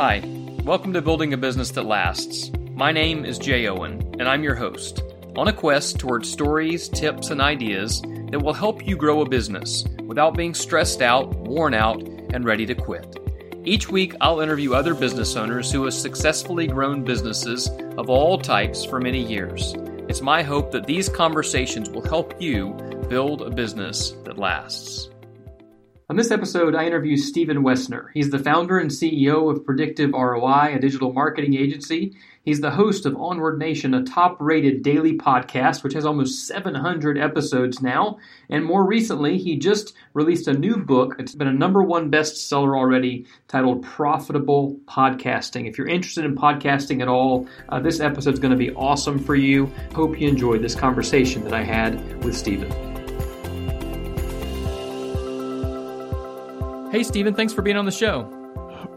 Hi, welcome to Building a Business That Lasts. My name is Jay Owen, and I'm your host. On a quest towards stories, tips, and ideas that will help you grow a business without being stressed out, worn out, and ready to quit. Each week, I'll interview other business owners who have successfully grown businesses of all types for many years. It's my hope that these conversations will help you build a business that lasts. On this episode, I interview Stephen Woessner. He's the founder and CEO of Predictive ROI, a digital marketing agency. He's the host of Onward Nation, a top rated daily podcast, which has almost 700 episodes now. And more recently, he just released a new book. It's been a number one bestseller already titled Profitable Podcasting. If you're interested in podcasting at all, uh, this episode is going to be awesome for you. Hope you enjoyed this conversation that I had with Stephen. Hey, Stephen, thanks for being on the show.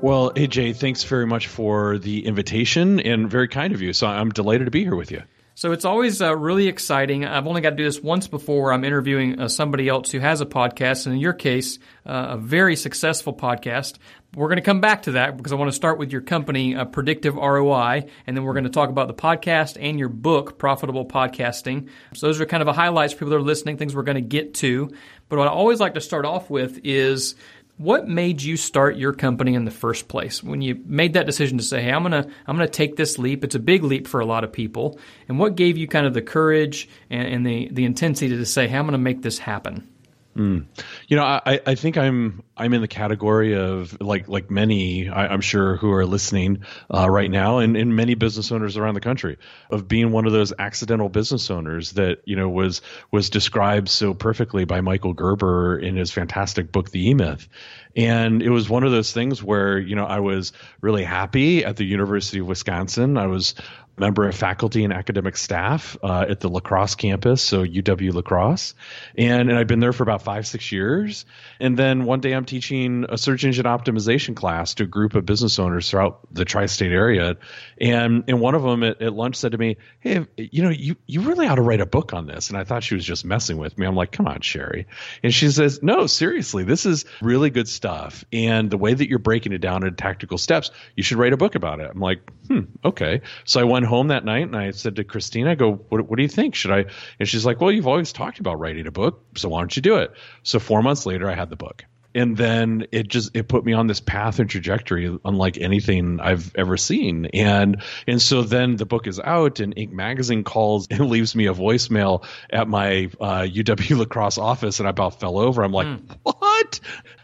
Well, AJ, thanks very much for the invitation and very kind of you. So I'm delighted to be here with you. So it's always uh, really exciting. I've only got to do this once before. I'm interviewing uh, somebody else who has a podcast, and in your case, uh, a very successful podcast. We're going to come back to that because I want to start with your company, uh, Predictive ROI, and then we're going to talk about the podcast and your book, Profitable Podcasting. So those are kind of the highlights for people that are listening, things we're going to get to. But what I always like to start off with is what made you start your company in the first place? When you made that decision to say, "Hey, I'm gonna I'm gonna take this leap." It's a big leap for a lot of people. And what gave you kind of the courage and, and the the intensity to say, "Hey, I'm gonna make this happen"? Mm. You know, I, I think I'm I'm in the category of like like many I, am sure who are listening uh, right now, and, and many business owners around the country of being one of those accidental business owners that you know was was described so perfectly by Michael Gerber in his fantastic book The E Myth, and it was one of those things where you know I was really happy at the University of Wisconsin. I was member of faculty and academic staff uh, at the La Crosse campus, so UW La Crosse, and, and I've been there for about five six years. And then one day I'm teaching a search engine optimization class to a group of business owners throughout the tri-state area, and and one of them at, at lunch said to me, "Hey, you know, you you really ought to write a book on this." And I thought she was just messing with me. I'm like, "Come on, Sherry," and she says, "No, seriously, this is really good stuff, and the way that you're breaking it down into tactical steps, you should write a book about it." I'm like, "Hmm, okay." So I went went home that night and I said to Christina, I go, what, what do you think? Should I? And she's like, well, you've always talked about writing a book, so why don't you do it? So four months later, I had the book. And then it just it put me on this path and trajectory unlike anything I've ever seen. And and so then the book is out and Inc. magazine calls and leaves me a voicemail at my uh, UW La Crosse office and I about fell over. I'm like, mm. what?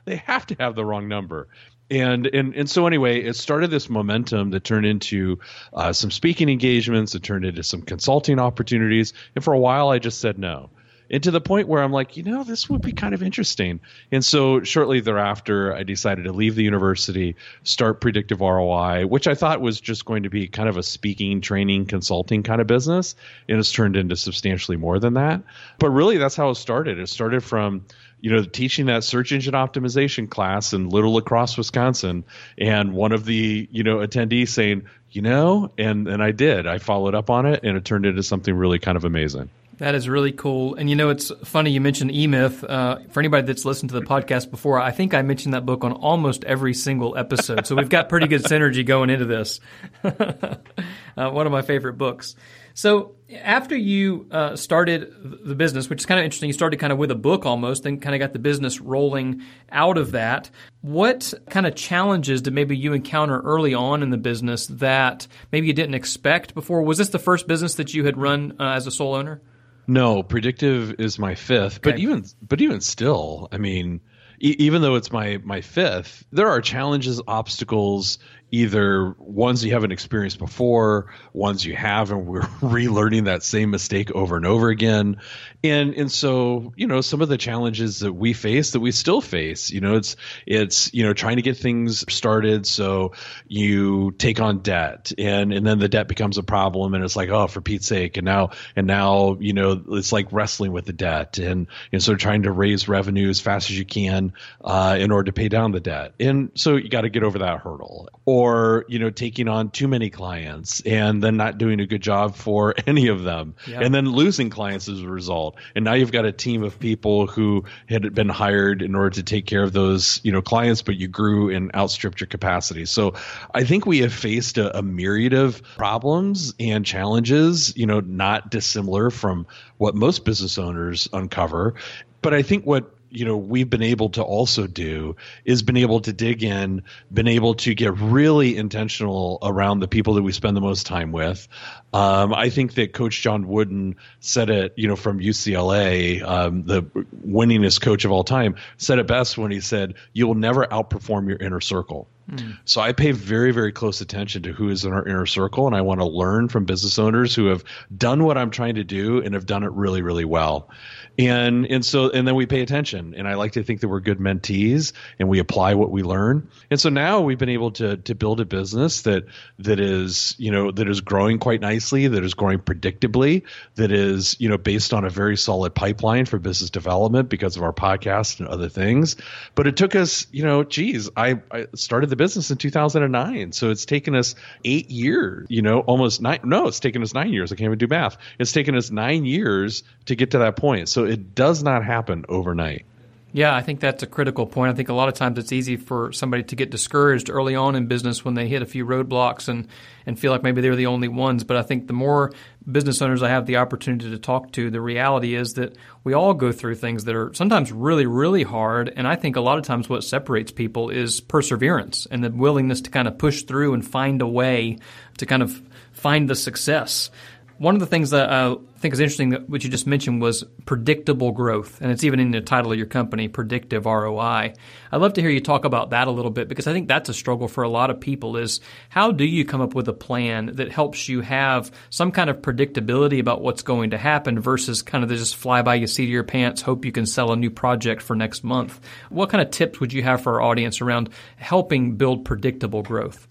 They have to have the wrong number and and and so anyway, it started this momentum that turned into uh, some speaking engagements. It turned into some consulting opportunities, and for a while, I just said no. And to the point where I'm like, you know, this would be kind of interesting. And so shortly thereafter, I decided to leave the university, start Predictive ROI, which I thought was just going to be kind of a speaking, training, consulting kind of business. And it's turned into substantially more than that. But really, that's how it started. It started from you know, teaching that search engine optimization class in Little La Crosse, Wisconsin, and one of the you know attendees saying, you know, and and I did. I followed up on it, and it turned into something really kind of amazing. That is really cool. And you know, it's funny you mentioned E Myth. Uh, for anybody that's listened to the podcast before, I think I mentioned that book on almost every single episode. So we've got pretty good synergy going into this. uh, one of my favorite books. So after you uh, started the business, which is kind of interesting, you started kind of with a book almost, then kind of got the business rolling out of that. What kind of challenges did maybe you encounter early on in the business that maybe you didn't expect before? Was this the first business that you had run uh, as a sole owner? No, predictive is my fifth, okay. but even but even still, I mean, e- even though it's my my fifth, there are challenges, obstacles, either ones you haven't experienced before, ones you have, and we're relearning that same mistake over and over again. And and so you know some of the challenges that we face that we still face. You know it's it's you know trying to get things started. So you take on debt, and and then the debt becomes a problem, and it's like oh for Pete's sake, and now and now you know it's like wrestling with the debt, and and so trying to raise revenue as fast as you can uh, in order to pay down the debt. And so you got to get over that hurdle. Or or you know taking on too many clients and then not doing a good job for any of them. Yep. and then losing clients as a result. And now you've got a team of people who had been hired in order to take care of those you know clients but you grew and outstripped your capacity. So i think we have faced a, a myriad of problems and challenges you know not dissimilar from what most business owners uncover. But I think what you know we've been able to also do is been able to dig in been able to get really intentional around the people that we spend the most time with. Um, i think that coach john wooden said it you know from ucla um, the winningest coach of all time said it best when he said you will never outperform your inner circle. Hmm. so I pay very, very close attention to who is in our inner circle, and I want to learn from business owners who have done what I'm trying to do and have done it really, really well and and so and then we pay attention. And i like to think that we're good mentees and we apply what we learn. And so now we've been able to to build a business that that is you know that is growing quite nicely that is growing predictably that is you know based on a very solid pipeline for business development because of our podcast and other things. But it took us you know geez i, I started the business in 2009 so it's taken us eight years you know almost nine no it's taken us nine years. I can't even do math. It's taken us nine years to get to that point. So it does not happen overnight. Yeah, I think that's a critical point. I think a lot of times it's easy for somebody to get discouraged early on in business when they hit a few roadblocks and, and feel like maybe they're the only ones. But I think the more business owners I have the opportunity to talk to, the reality is that we all go through things that are sometimes really, really hard. And I think a lot of times what separates people is perseverance and the willingness to kind of push through and find a way to kind of find the success. One of the things that I think is interesting, that you just mentioned, was predictable growth, and it's even in the title of your company, predictive ROI. I'd love to hear you talk about that a little bit because I think that's a struggle for a lot of people. Is how do you come up with a plan that helps you have some kind of predictability about what's going to happen versus kind of just fly by you seat of your pants, hope you can sell a new project for next month. What kind of tips would you have for our audience around helping build predictable growth?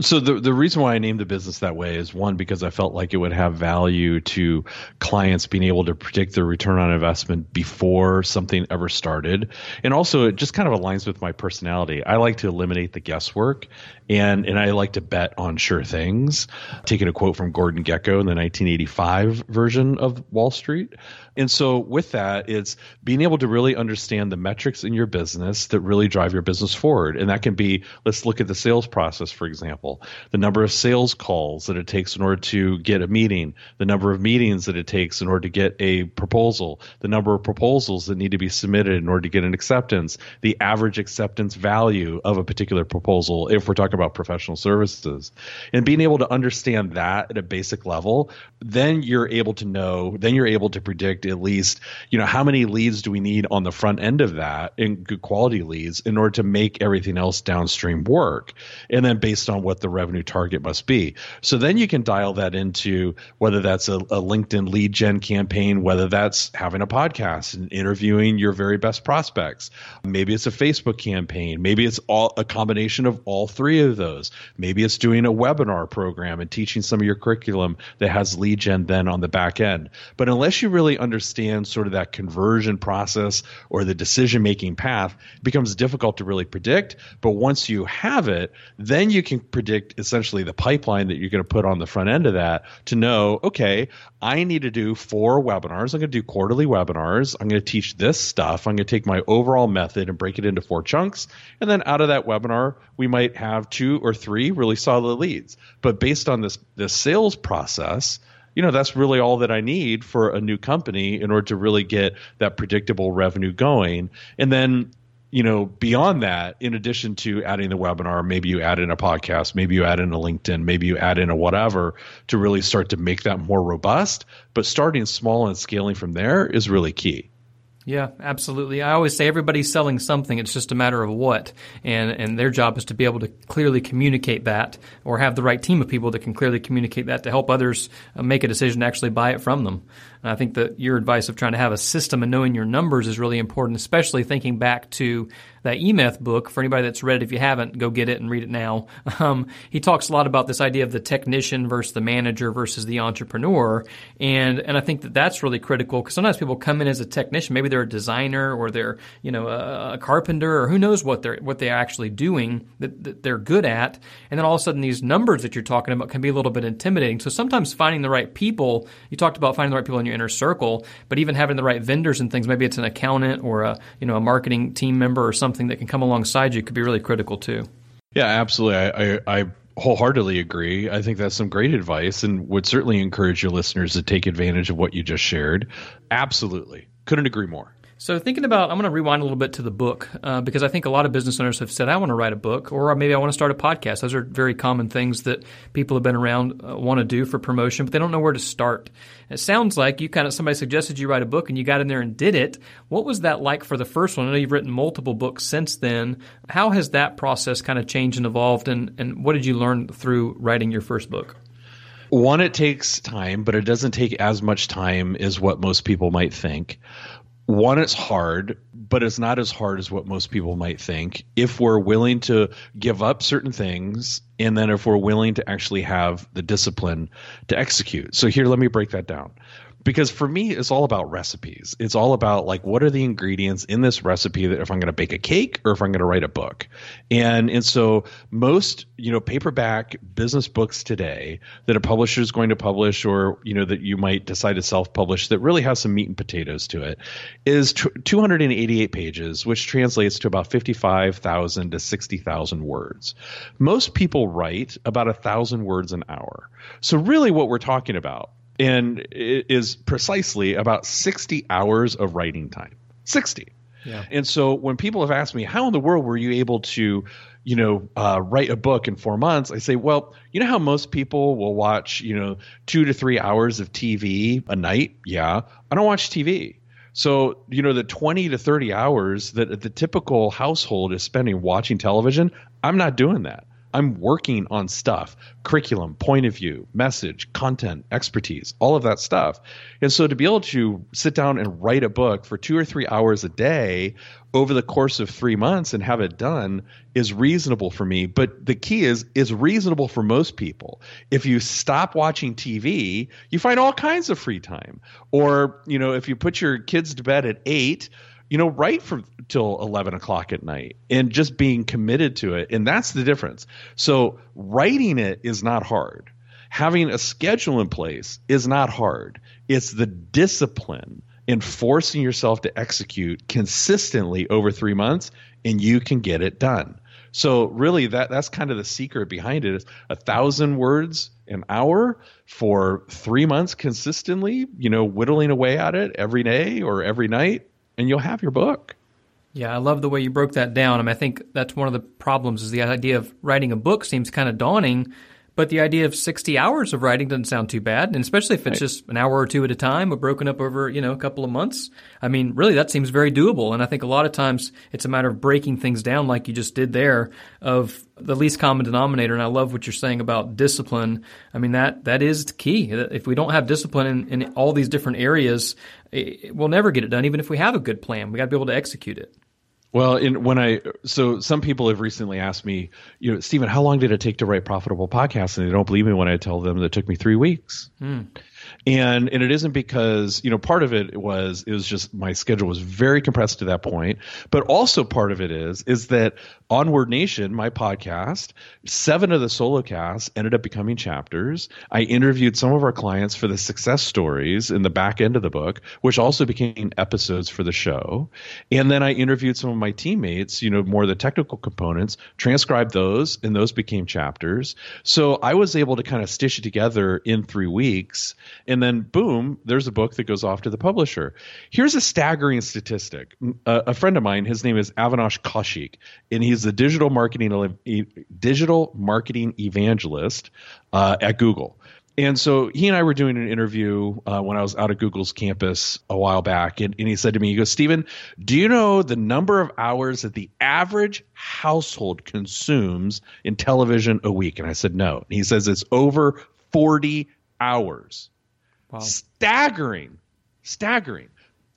So the the reason why I named the business that way is one because I felt like it would have value to clients being able to predict their return on investment before something ever started, and also it just kind of aligns with my personality. I like to eliminate the guesswork, and and I like to bet on sure things. Taking a quote from Gordon Gekko in the 1985 version of Wall Street, and so with that, it's being able to really understand the metrics in your business that really drive your business forward. And that can be, let's look at the sales process, for example, the number of sales calls that it takes in order to get a meeting, the number of meetings that it takes in order to get a proposal, the number of proposals that need to be submitted in order to get an acceptance, the average acceptance value of a particular proposal, if we're talking about professional services. And being able to understand that at a basic level, then you're able to know, then you're able to predict at least, you know, how many leads do we need on the front end of that in good quality leads in order to make everything else downstream work? And then based on what the revenue target must be. So then you can dial that into whether that's a, a LinkedIn lead gen campaign, whether that's having a podcast and interviewing your very best prospects. Maybe it's a Facebook campaign. Maybe it's all a combination of all three of those. Maybe it's doing a webinar program and teaching some of your curriculum that has lead gen then on the back end. But unless you really understand understand sort of that conversion process or the decision making path, becomes difficult to really predict. But once you have it, then you can predict essentially the pipeline that you're going to put on the front end of that to know, okay, I need to do four webinars. I'm going to do quarterly webinars. I'm going to teach this stuff. I'm going to take my overall method and break it into four chunks. And then out of that webinar, we might have two or three really solid leads. But based on this, this sales process, you know that's really all that I need for a new company in order to really get that predictable revenue going. And then you know, beyond that, in addition to adding the webinar, maybe you add in a podcast, maybe you add in a LinkedIn, maybe you add in a whatever to really start to make that more robust. But starting small and scaling from there is really key. Yeah, absolutely. I always say everybody's selling something. It's just a matter of what, and and their job is to be able to clearly communicate that, or have the right team of people that can clearly communicate that to help others uh, make a decision to actually buy it from them. And I think that your advice of trying to have a system and knowing your numbers is really important, especially thinking back to that E-Myth book. For anybody that's read it, if you haven't, go get it and read it now. Um, he talks a lot about this idea of the technician versus the manager versus the entrepreneur, and and I think that that's really critical because sometimes people come in as a technician, maybe they're a designer or they're you know a, a carpenter or who knows what they're what they're actually doing that, that they're good at, and then all of a sudden these numbers that you're talking about can be a little bit intimidating. So sometimes finding the right people, you talked about finding the right people in your inner circle, but even having the right vendors and things, maybe it's an accountant or a you know a marketing team member or something that can come alongside you could be really critical too. Yeah, absolutely. I, I, I wholeheartedly agree. I think that's some great advice and would certainly encourage your listeners to take advantage of what you just shared. Absolutely. Couldn't agree more. So, thinking about, I'm going to rewind a little bit to the book uh, because I think a lot of business owners have said, I want to write a book or maybe I want to start a podcast. Those are very common things that people have been around uh, want to do for promotion, but they don't know where to start. It sounds like you kind of, somebody suggested you write a book and you got in there and did it. What was that like for the first one? I know you've written multiple books since then. How has that process kind of changed and evolved, and, and what did you learn through writing your first book? One, it takes time, but it doesn't take as much time as what most people might think one, it's hard, but it's not as hard as what most people might think. If we're willing to give up certain things, and then if we're willing to actually have the discipline to execute. So, here, let me break that down because for me it's all about recipes. It's all about like what are the ingredients in this recipe that if i'm going to bake a cake or if i'm going to write a book. And and so most you know paperback business books today that a publisher is going to publish or you know that you might decide to self-publish that really has some meat and potatoes to it is t- 288 pages which translates to about 55000 to 60000 words. Most people write about a thousand words an hour. So really what we're talking about and it is precisely about 60 hours of writing time. 60 yeah. and so when people have asked me how in the world were you able to you know uh, write a book in four months? I say well you know how most people will watch you know two to three hours of tv a night? Yeah. I don't watch tv so, you know, the 20 to 30 hours that the typical household is spending watching television, I'm not doing that. I'm working on stuff, curriculum, point of view, message, content, expertise, all of that stuff. And so to be able to sit down and write a book for two or three hours a day over the course of three months and have it done is reasonable for me. But the key is is reasonable for most people. If you stop watching TV, you find all kinds of free time. Or, you know, if you put your kids to bed at eight, you know, right from till 11 o'clock at night and just being committed to it. And that's the difference. So writing it is not hard. Having a schedule in place is not hard. It's the discipline in forcing yourself to execute consistently over three months and you can get it done. So really that that's kind of the secret behind it is a thousand words an hour for three months consistently, you know, whittling away at it every day or every night and you'll have your book. Yeah, I love the way you broke that down. I mean, I think that's one of the problems is the idea of writing a book seems kind of daunting, but the idea of 60 hours of writing doesn't sound too bad, and especially if it's right. just an hour or two at a time, or broken up over, you know, a couple of months. I mean, really that seems very doable, and I think a lot of times it's a matter of breaking things down like you just did there of the least common denominator, and I love what you're saying about discipline. I mean, that that is key. If we don't have discipline in, in all these different areas, it, we'll never get it done, even if we have a good plan. We got to be able to execute it. Well, in, when I so some people have recently asked me, you know, Stephen, how long did it take to write profitable podcasts? And they don't believe me when I tell them that it took me three weeks. Mm and and it isn't because you know part of it was it was just my schedule was very compressed to that point. But also part of it is is that onward nation my podcast seven of the solo casts ended up becoming chapters. I interviewed some of our clients for the success stories in the back end of the book which also became episodes for the show. And then i interviewed some of my teammates you know more of the technical components transcribed those and those became chapters. So i was able to kind of stitch it together in three weeks. and then boom, there's a book that goes off to the publisher. Here's a staggering statistic. A, a friend of mine, his name is Avinash Kaushik, and he's the digital marketing digital marketing evangelist uh, at Google. And so he and I were doing an interview uh, when I was out of Google's campus a while back. And, and, he said to me, he goes, Stephen, do you know the number of hours that the average household consumes in television a week? And I said, no. And he says it's over 40 hours. Wow. Staggering. staggering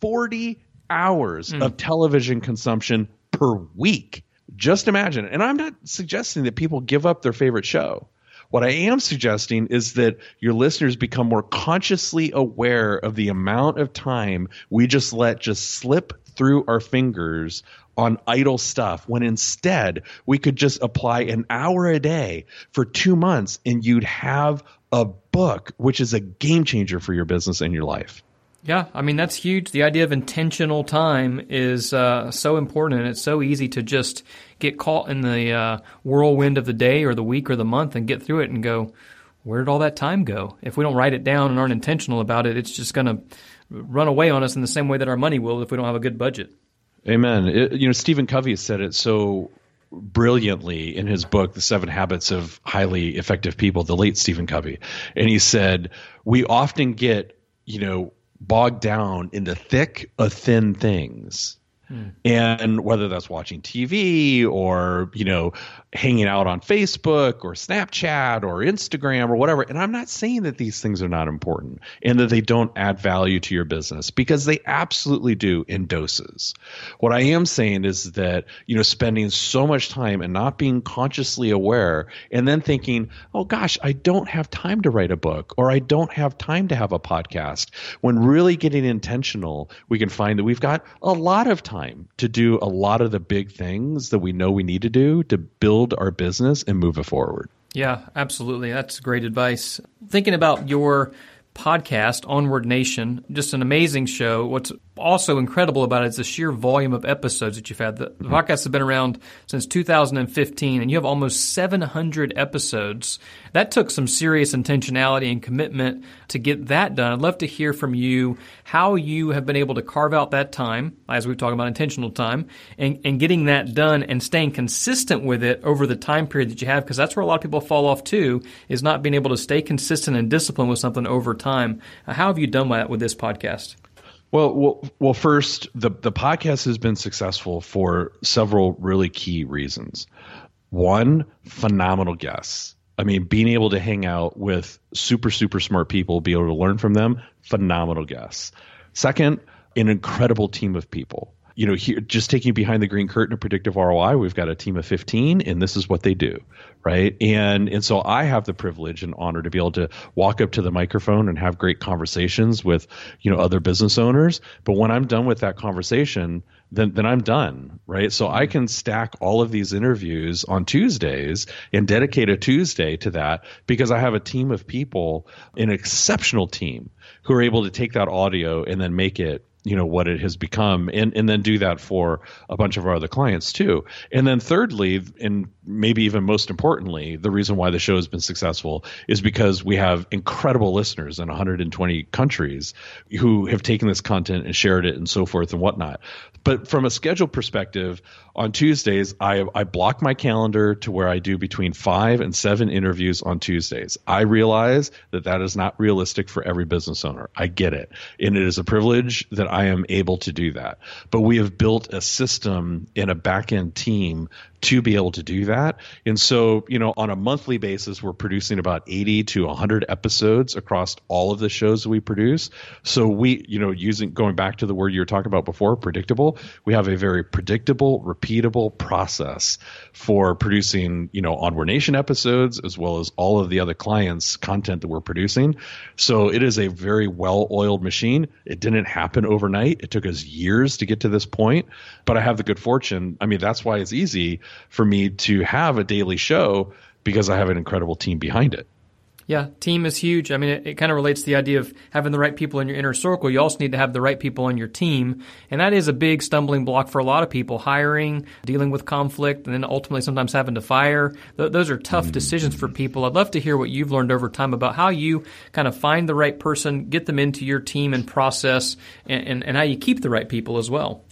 40 hours mm. of television consumption per week. Just imagine. And I'm not suggesting that people give up their favorite show. What I am suggesting is that your listeners become more consciously aware of the amount of time we just let just slip through our fingers on idle stuff when instead we could just apply an hour a day for two months and you'd have a book, which is a game changer for your business and your life. Yeah, I mean, that's huge. The idea of intentional time is uh, so important, and it's so easy to just get caught in the uh, whirlwind of the day or the week or the month and get through it and go, where did all that time go? If we don't write it down and aren't intentional about it, it's just going to run away on us in the same way that our money will if we don't have a good budget. Amen. It, you know, Stephen Covey said it so brilliantly in his book, The Seven Habits of Highly Effective People, the late Stephen Covey. And he said, We often get, you know, bogged down in the thick of thin things Hmm. And whether that's watching TV or, you know, hanging out on Facebook or Snapchat or Instagram or whatever. And I'm not saying that these things are not important and that they don't add value to your business because they absolutely do in doses. What I am saying is that, you know, spending so much time and not being consciously aware and then thinking, oh gosh, I don't have time to write a book or I don't have time to have a podcast. When really getting intentional, we can find that we've got a lot of time to do a lot of the big things that we know we need to do to build our business and move it forward. Yeah, absolutely. That's great advice. Thinking about your podcast, Onward Nation. Just an amazing show. What's also incredible about it is the sheer volume of episodes that you've had. The, the mm-hmm. podcast has been around since 2015, and you have almost 700 episodes. That took some serious intentionality and commitment to get that done. I'd love to hear from you how you have been able to carve out that time, as we've talked about intentional time, and, and getting that done and staying consistent with it over the time period that you have, because that's where a lot of people fall off too, is not being able to stay consistent and disciplined with something over time. How have you done that with this podcast? Well, well, well. First, the the podcast has been successful for several really key reasons. One, phenomenal guests. I mean, being able to hang out with super super smart people, be able to learn from them, phenomenal guests. Second, an incredible team of people you know, here just taking behind the green curtain of predictive ROI, we've got a team of 15 and this is what they do, right? And and so I have the privilege and honor to be able to walk up to the microphone and have great conversations with, you know, other business owners, but when I'm done with that conversation, then then I'm done, right? So I can stack all of these interviews on Tuesdays and dedicate a Tuesday to that because I have a team of people, an exceptional team who are able to take that audio and then make it you know what it has become and and then do that for a bunch of our other clients too and then thirdly and maybe even most importantly the reason why the show has been successful is because we have incredible listeners in 120 countries who have taken this content and shared it and so forth and whatnot but from a schedule perspective on Tuesdays, I, I block my calendar to where I do between five and seven interviews on Tuesdays. I realize that that is not realistic for every business owner. I get it. And it is a privilege that I am able to do that. But we have built a system in a back end team to be able to do that. And so, you know, on a monthly basis, we're producing about 80 to 100 episodes across all of the shows we produce. So we, you know, using going back to the word you were talking about before, predictable, we have a very predictable, repeatable process for producing, you know, Onward Nation episodes as well as all of the other clients' content that we're producing. So it is a very well-oiled machine. It didn't happen overnight. It took us years to get to this point, but I have the good fortune. I mean, that's why it's easy for me to have a daily show because I have an incredible team behind it. Yeah, team is huge. I mean, it, it kind of relates to the idea of having the right people in your inner circle. You also need to have the right people on your team. And that is a big stumbling block for a lot of people hiring, dealing with conflict, and then ultimately sometimes having to fire. Th- those are tough mm-hmm. decisions for people. I'd love to hear what you've learned over time about how you kind of find the right person, get them into your team and process, and, and, and how you keep the right people as well.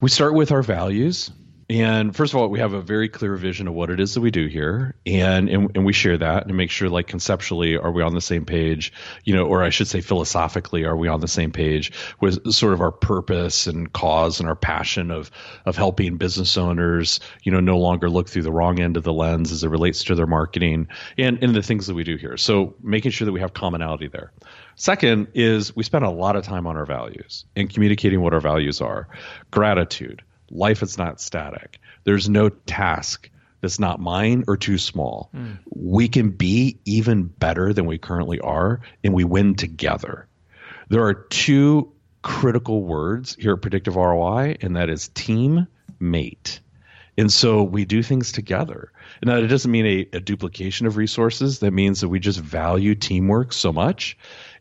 We start with our values And first of all, we have a very clear vision of what it is that we do here, and, and and we share that and make sure, like conceptually, are we on the same page? You know, or I should say, philosophically, are we on the same page with sort of our purpose and cause and our passion of of helping business owners, you know, no longer look through the wrong end of the lens as it relates to their marketing and and the things that we do here. So making sure that we have commonality there. Second is we spend a lot of time on our values and communicating what our values are. Gratitude life is not static. There's no task that's not mine or too small. Mm. We can be even better than we currently are, and we win together. There are two critical words here at Predictive ROI, and that is team mate. And so we do things together. Now, it doesn't mean a, a duplication of resources. That means that we just value teamwork so much.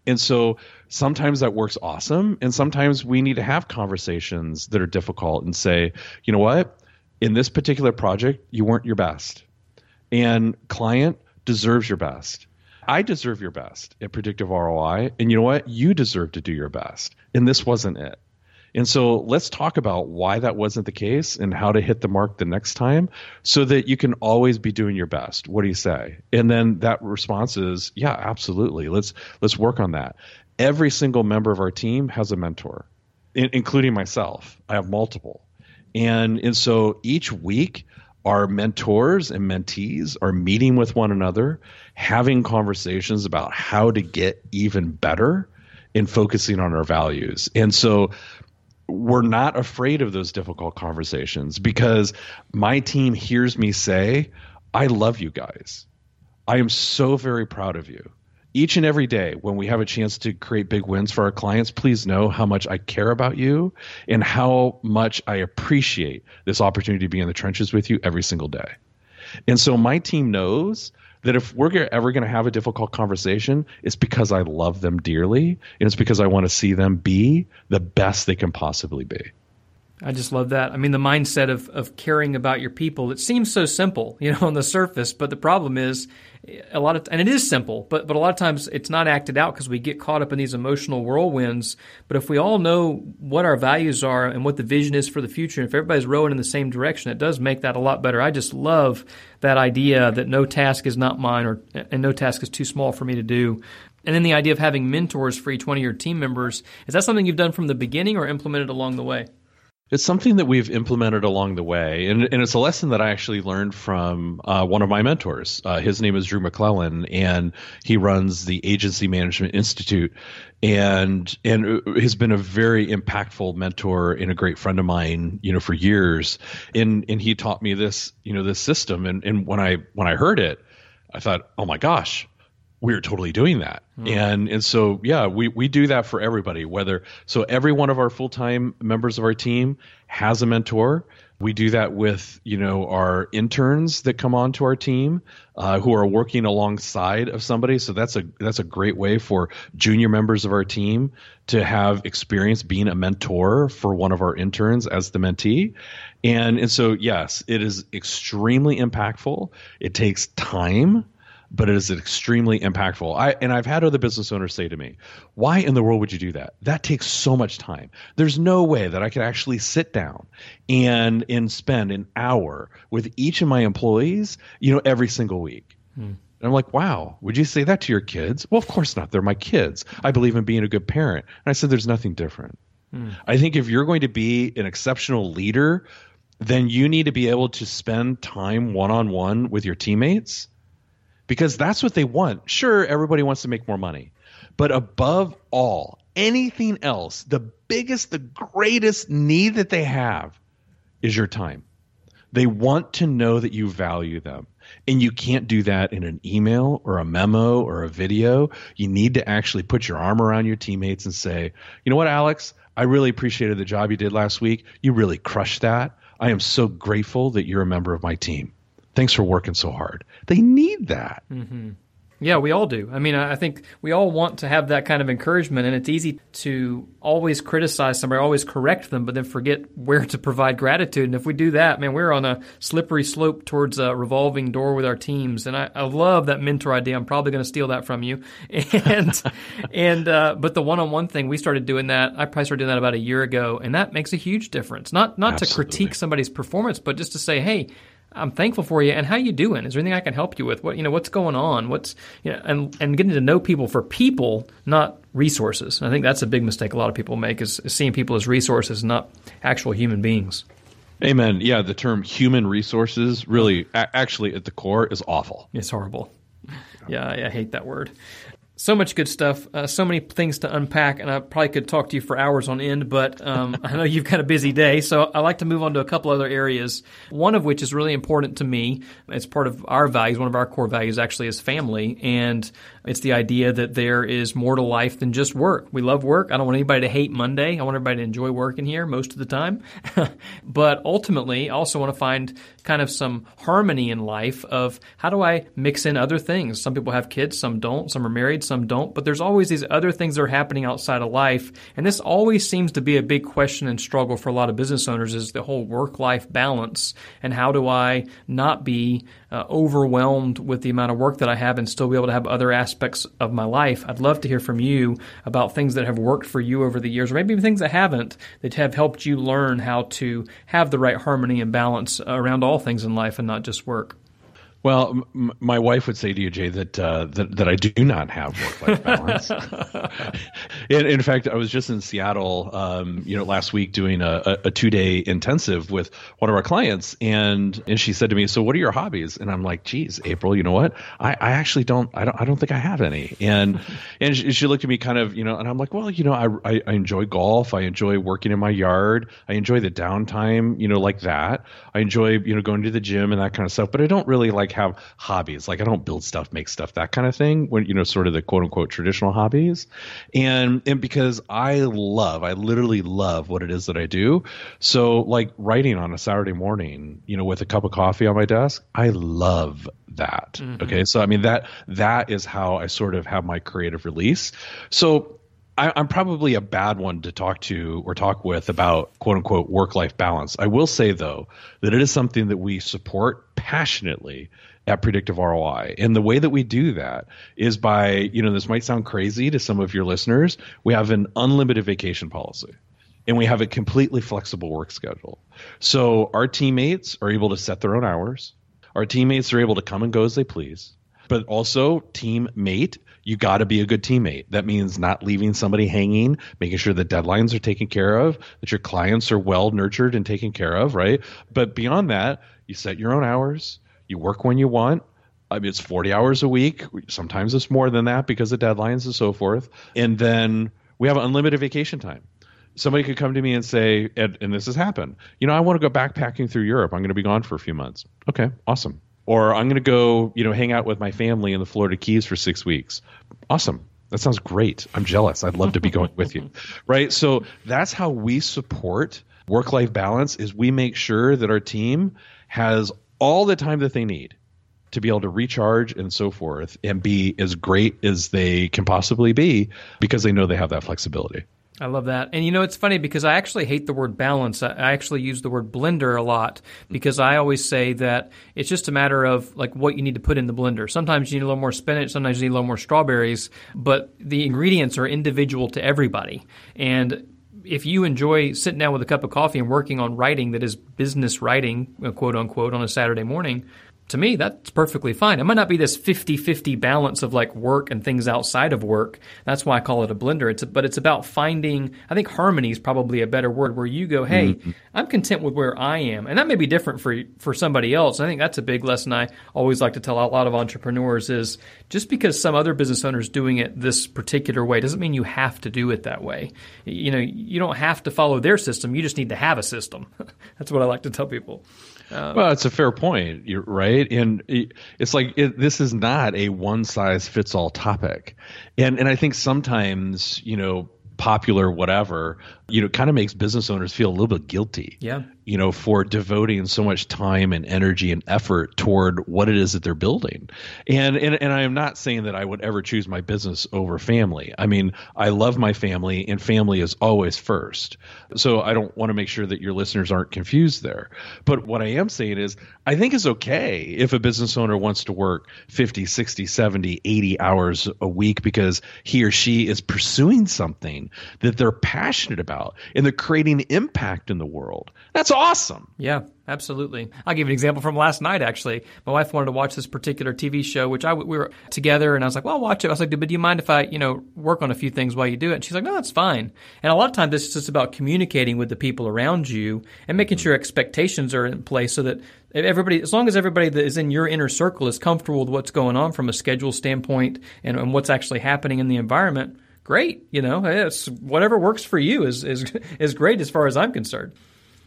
And so sometimes that works awesome and sometimes we need to have conversations that are difficult and say you know what? In this particular project you weren't your best. And client deserves your best. I deserve your best at predictive roi and you know what? You deserve to do your best. And this wasn't it. And so let's talk about why that wasn't the case and how to hit the mark the next time so that you can always be doing your best. What do you say? And then that response is, yeah, absolutely. Let's let's work on that every single member of our team has a mentor, in, including myself. I have multiple. And, and so each week, our mentors and mentees are meeting with one another, having conversations about how to get even better in focusing on our values. And so we're not afraid of those difficult conversations because my team hears me say, I love you guys. I am so very proud of you each and every day when we have a chance to create big wins for our clients, please know how much I care about you and how much I appreciate this opportunity to be in the trenches with you every single day. And so my team knows that if we're ever going to have a difficult conversation, it's because I love them dearly and it's because I want to see them be the best they can possibly be. I just love that. I mean, the mindset of, of caring about your people, it seems so simple, you know, on the surface, but the problem is a lot of, and it is simple, but, but a lot of times it's not acted out because we get caught up in these emotional whirlwinds. But if we all know what our values are and what the vision is for the future, and if everybody's rowing in the same direction, it does make that a lot better. I just love that idea that no task is not mine or, and no task is too small for me to do. And then the idea of having mentors for each one of your team members, is that something you've done from the beginning or implemented along the way? It's something that we've implemented along the way, and, and it's a lesson that I actually learned from uh, one of my mentors. Uh, his name is Drew McClellan, and he runs the Agency Management Institute, and and has been a very impactful mentor and a great friend of mine, you know, for years. And and he taught me this, you know, this system. And and when I when I heard it, I thought, oh my gosh, we're totally doing that. Mm. And and so yeah, we we do that for everybody whether so every one of our full-time members of our team has a mentor. We do that with, you know, our interns that come onto our team uh, who are working alongside of somebody. So that's a that's a great way for junior members of our team to have experience being a mentor for one of our interns as the mentee. And and so yes, it is extremely impactful. It takes time but it is extremely impactful. I and I've had other business owners say to me, "Why in the world would you do that? That takes so much time. There's no way that I could actually sit down and and spend an hour with each of my employees, you know, every single week." Hmm. And I'm like, wow, would you say that to your kids? Well, of course not. They're my kids. I believe in being a good parent. And I said, there's nothing different. Hmm. I think if you're going to be an exceptional leader, then you need to be able to spend time one on one with your teammates because that's what they want. Sure, everybody wants to make more money, but above all, anything else, the biggest, the greatest need that they have is your time. They want to know that you value them. And you can't do that in an email or a memo or a video. You need to actually put your arm around your teammates and say, you know what, Alex, I really appreciated the job you did last week. You really crushed that. I am so grateful that you're a member of my team. Thanks for working so hard. They need that. Mm-hmm. Yeah, we all do. I mean, I think we all want to have that kind of encouragement, and it's easy to always criticize somebody, always correct them, but then forget where to provide gratitude. And if we do that, man, we're on a slippery slope towards a revolving door with our teams. And I, I love that mentor idea. I'm probably going to steal that from you. And and uh, but the one-on-one thing, we started doing that. I probably started doing that about a year ago, and that makes a huge difference. Not not Absolutely. to critique somebody's performance, but just to say, hey I'm thankful for you. And how are you doing? Is there anything I can help you with? What you know? What's going on? What's you know? And and getting to know people for people, not resources. I think that's a big mistake a lot of people make is, is seeing people as resources, not actual human beings. Amen. Yeah, the term human resources really, a- actually, at the core, is awful. It's horrible. Yeah, I, I hate that word so much good stuff, uh, so many things to unpack, and I probably could talk to you for hours on end, but um, I know you've got a busy day, so I like to move on to a couple other areas. One of which is really important to me. It's part of our values. One of our core values actually is family, and it's the idea that there is more to life than just work. We love work. I don't want anybody to hate Monday. I want everybody to enjoy working here most of the time. but ultimately, I also want to find kind of some harmony in life of how do I mix in other things? Some people have kids, some don't, some are married, some don't, but there's always these other things that are happening outside of life. And this always seems to be a big question and struggle for a lot of business owners is the whole work life balance. And how do I not be uh, overwhelmed with the amount of work that I have and still be able to have other aspects of my life? I'd love to hear from you about things that have worked for you over the years, or maybe even things that haven't, that have helped you learn how to have the right harmony and balance around all things in life and not just work. Well, m- my wife would say to you, Jay, that uh, that, that I do not have work life balance. in, in, fact, I was just in Seattle, um, you know, last week doing a, a two day intensive with one of our clients, and and she said to me, "So, what are your hobbies?" And I'm like, "Geez, April, you know what? I, I actually don't I don't I don't think I have any." And and she, she, looked at me kind of, you know, and I'm like, "Well, you know, I, I I enjoy golf. I enjoy working in my yard. I enjoy the downtime, you know, like that. I enjoy you know going to the gym and that kind of stuff. But I don't really like." Have hobbies. Like I don't build stuff, make stuff, that kind of thing. When you know, sort of the quote unquote traditional hobbies, and and because I love, I literally love what it is that I do. So like writing on a Saturday morning, you know, with a cup of coffee on my desk, I love that. Mm-hmm. Okay, so I mean that that is how I sort of have my creative release. So I, am probably a bad one to talk to or talk with about quote unquote work life balance. I will say though that it is something that we support passionately at predictive ROI. And the way that we do that is by, you know, this might sound crazy to some of your listeners. We have an unlimited vacation policy and we have a completely flexible work schedule. So our teammates are able to set their own hours. Our teammates are able to come and go as they please. But also, teammate you got to be a good teammate. That means not leaving somebody hanging, making sure the deadlines are taken care of, that your clients are well nurtured and taken care of, right? But beyond that, you set your own hours, you work when you want. I mean, it's 40 hours a week. Sometimes it's more than that because of deadlines and so forth. And then we have unlimited vacation time. Somebody could come to me and say, and, and this has happened, you know, I want to go backpacking through Europe. I'm going to be gone for a few months. Okay, awesome or I'm going to go, you know, hang out with my family in the Florida Keys for six weeks. Awesome. That sounds great. I'm jealous. I'd love to be going with you. Right. So that's how we support work life balance is we make sure that our team has all the time that they need to be able to recharge and so forth and be as great as they can possibly be because they know they have that flexibility. I love that. And you know, it's funny because I actually hate the word balance. I actually use the word blender a lot because I always say that it's just a matter of like what you need to put in the blender. Sometimes you need a little more spinach, sometimes you need a little more strawberries, but the ingredients are individual to everybody. And if you enjoy sitting down with a cup of coffee and working on writing that is business writing, uh, quote unquote, on a Saturday morning, to me, that's perfectly fine. It might not be this 50-50 balance of like work and things outside of work. That's why I call it a blender. It's a, but it's about finding, I think harmony is probably a better word where you go, hey, mm-hmm. I'm content with where I am. And that may be different for, for somebody else. I think that's a big lesson I always like to tell a lot of entrepreneurs is just because some other business owner is doing it this particular way doesn't mean you have to do it that way. You know, you don't have to follow their system. You just need to have a system. that's what I like to tell people. Um, well, it's a fair point, right? And it's like it, this is not a one size fits all topic, and and I think sometimes you know popular whatever you know, kind of makes business owners feel a little bit guilty. Yeah. You know, for devoting so much time and energy and effort toward what it is that they're building. And and and I am not saying that I would ever choose my business over family. I mean, I love my family and family is always first. So I don't want to make sure that your listeners aren't confused there. But what I am saying is I think it's okay if a business owner wants to work 50, 60, 70, 80 hours a week because he or she is pursuing something that they're passionate about and they're creating impact in the world. That's awesome. Yeah, absolutely. I'll give an example from last night, actually. My wife wanted to watch this particular TV show, which I, we were together, and I was like, well, I'll watch it. I was like, but do you mind if I, you know, work on a few things while you do it? And she's like, no, that's fine. And a lot of times this is just about communicating with the people around you and making sure expectations are in place so that everybody, as long as everybody that is in your inner circle is comfortable with what's going on from a schedule standpoint and, and what's actually happening in the environment, great. You know, it's whatever works for you is is is great as far as I'm concerned.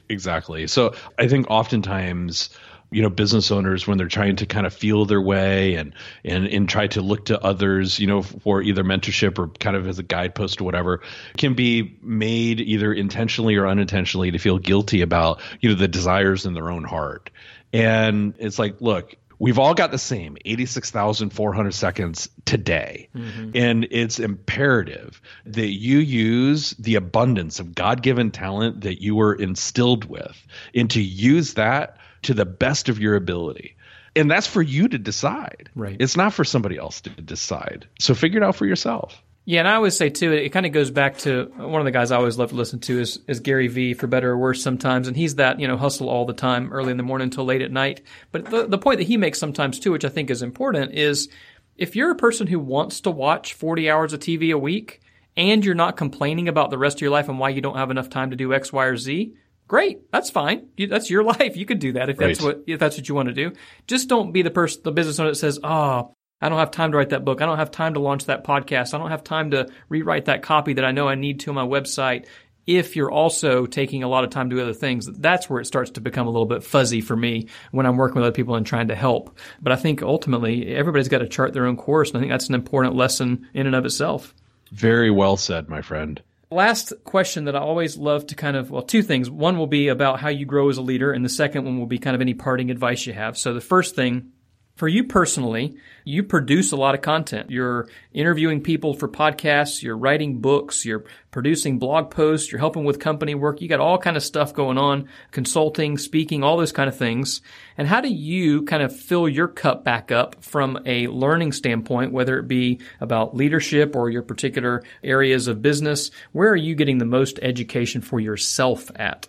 Exactly. So I think oftentimes you know business owners when they're trying to kind of feel their way and and and try to look to others you know for either mentorship or kind of as a guidepost or whatever can be made either intentionally or unintentionally to feel guilty about you know the desires in their own heart and it's like look we've all got the same 86,400 seconds today. Mm-hmm. And it's imperative that you use the abundance of God given talent that you were instilled with and to use that to the best of your ability. And that's for you to decide. Right. It's not for somebody else to decide. So figure it out for yourself. Yeah, and I always say too, it, kind of goes back to uh, one of the guys I always love to listen to is, is Gary Vee, for better or worse sometimes, and he's that you know hustle all the time, early in the morning until late at night. But the, the point that he makes sometimes too, which I think is important, is if you're a person who wants to watch 40 hours of TV a week and you're not complaining about the rest of your life and why you don't have enough time to do X, Y, or Z, great. That's fine. You, that's your life. You could do that if that's what if that's what you want to do. Just don't be the person, the business owner that says, "Oh, I don't have time to write that book. I don't have time to launch that podcast. I don't have time to rewrite that copy that I know I need to on my website. If you're also taking a lot of time to do other things, that's where it starts to become a little bit fuzzy for me when I'm working with other people and trying to help. But I think ultimately everybody's got to chart their own course. And I think that's an important lesson in and of itself. Very well said, my friend. Last question that I always love to kind of, well, two things. One will be about how you grow as a leader, and the second one will be kind of any parting advice you have. So the first thing for you personally, you produce a lot of content. You're interviewing people for podcasts, you're writing books, you're producing blog posts, you're helping with company work. You got all kind of stuff going on, consulting, speaking, all those kind of things. And how do you kind of fill your cup back up from a learning standpoint, whether it be about leadership or your particular areas of business? Where are you getting the most education for yourself at?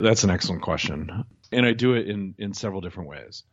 That's an excellent question. And I do it in, in several different ways.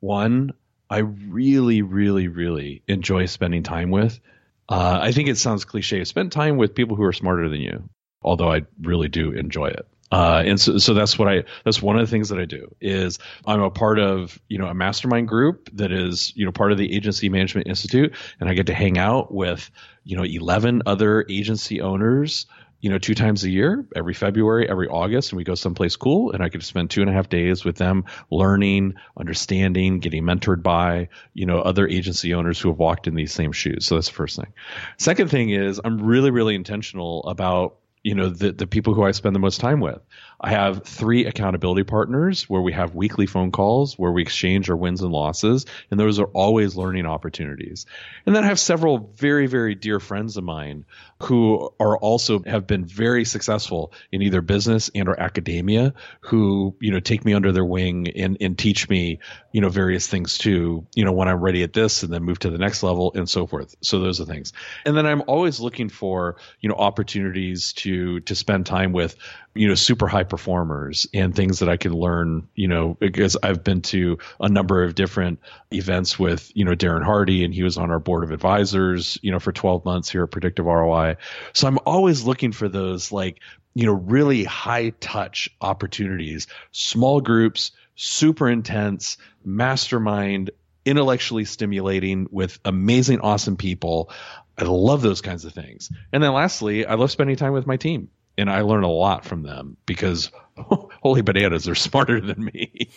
One, I really, really, really enjoy spending time with. Uh, I think it sounds cliche. Spend time with people who are smarter than you, although I really do enjoy it. Uh, and so, so that's what I, that's one of the things that I do is I'm a part of, you know, a mastermind group that is, you know, part of the Agency Management Institute. And I get to hang out with, you know, 11 other agency owners you know, two times a year, every February, every August, and we go someplace cool. And I to spend two and a half days with them, learning, understanding, getting mentored by, you know, other agency owners who have walked in these same shoes. So that's the first thing. Second thing is I'm really, really intentional about you know the the people who I spend the most time with. I have three accountability partners where we have weekly phone calls where we exchange our wins and losses, and those are always learning opportunities. And then I have several very very dear friends of mine who are also have been very successful in either business and or academia who you know take me under their wing and and teach me you know various things too you know when I'm ready at this and then move to the next level and so forth. So those are things. And then I'm always looking for you know opportunities to to spend time with you know super high performers and things that I can learn you know because I've been to a number of different events with you know Darren Hardy and he was on our board of advisors you know for 12 months here at Predictive ROI so I'm always looking for those like you know really high touch opportunities small groups super intense mastermind intellectually stimulating with amazing awesome people I love those kinds of things. And then lastly, I love spending time with my team. And I learn a lot from them because holy bananas, they're smarter than me.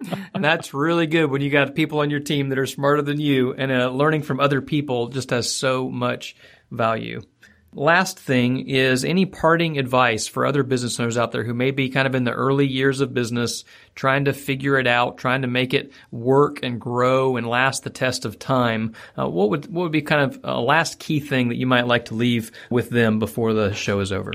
and that's really good when you got people on your team that are smarter than you and uh, learning from other people just has so much value. Last thing is any parting advice for other business owners out there who may be kind of in the early years of business, trying to figure it out, trying to make it work and grow and last the test of time. Uh, what would what would be kind of a last key thing that you might like to leave with them before the show is over?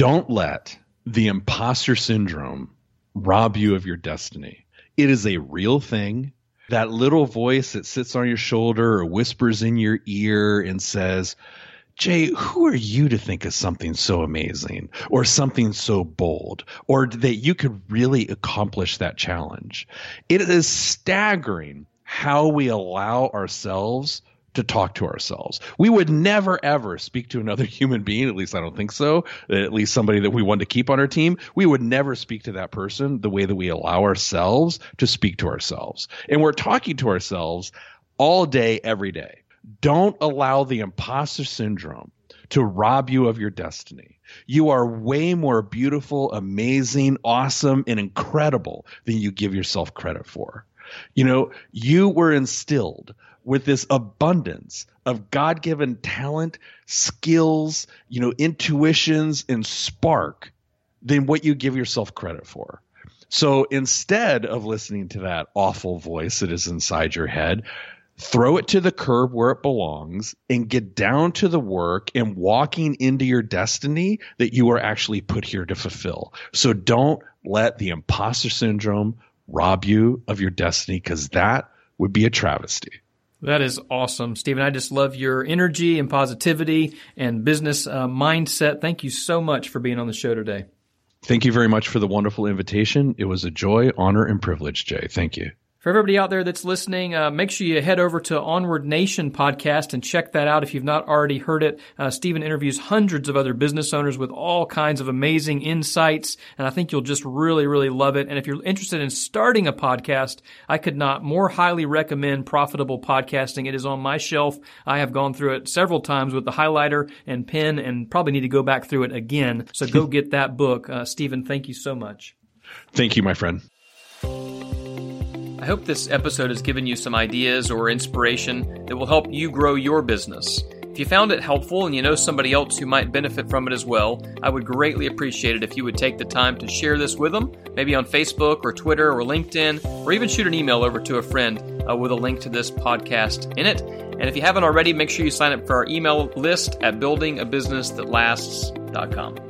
Don't let the imposter syndrome rob you of your destiny. It is a real thing. That little voice that sits on your shoulder or whispers in your ear and says, Jay, who are you to think of something so amazing or something so bold or that you could really accomplish that challenge? It is staggering how we allow ourselves to talk to ourselves. We would never ever speak to another human being, at least I don't think so, at least somebody that we want to keep on our team. We would never speak to that person the way that we allow ourselves to speak to ourselves. And we're talking to ourselves all day, every day. Don't allow the imposter syndrome to rob you of your destiny. You are way more beautiful, amazing, awesome, and incredible than you give yourself credit for. You know, you were instilled with this abundance of God given talent, skills, you know, intuitions, and spark than what you give yourself credit for. So instead of listening to that awful voice that is inside your head, throw it to the curb where it belongs and get down to the work and walking into your destiny that you are actually put here to fulfill. So don't let the imposter syndrome rob you of your destiny because that would be a travesty. That is awesome, Stephen. I just love your energy and positivity and business uh, mindset. Thank you so much for being on the show today. Thank you very much for the wonderful invitation. It was a joy, honor, and privilege, Jay. Thank you. For everybody out there that's listening, uh, make sure you head over to Onward Nation podcast and check that out if you've not already heard it. Uh, Stephen interviews hundreds of other business owners with all kinds of amazing insights, and I think you'll just really, really love it. And if you're interested in starting a podcast, I could not more highly recommend Profitable Podcasting. It is on my shelf. I have gone through it several times with the highlighter and pen, and probably need to go back through it again. So go get that book. Uh, Stephen, thank you so much. Thank you, my friend. I hope this episode has given you some ideas or inspiration that will help you grow your business. If you found it helpful and you know somebody else who might benefit from it as well, I would greatly appreciate it if you would take the time to share this with them, maybe on Facebook or Twitter or LinkedIn, or even shoot an email over to a friend uh, with a link to this podcast in it. And if you haven't already, make sure you sign up for our email list at buildingabusinessthatlasts.com.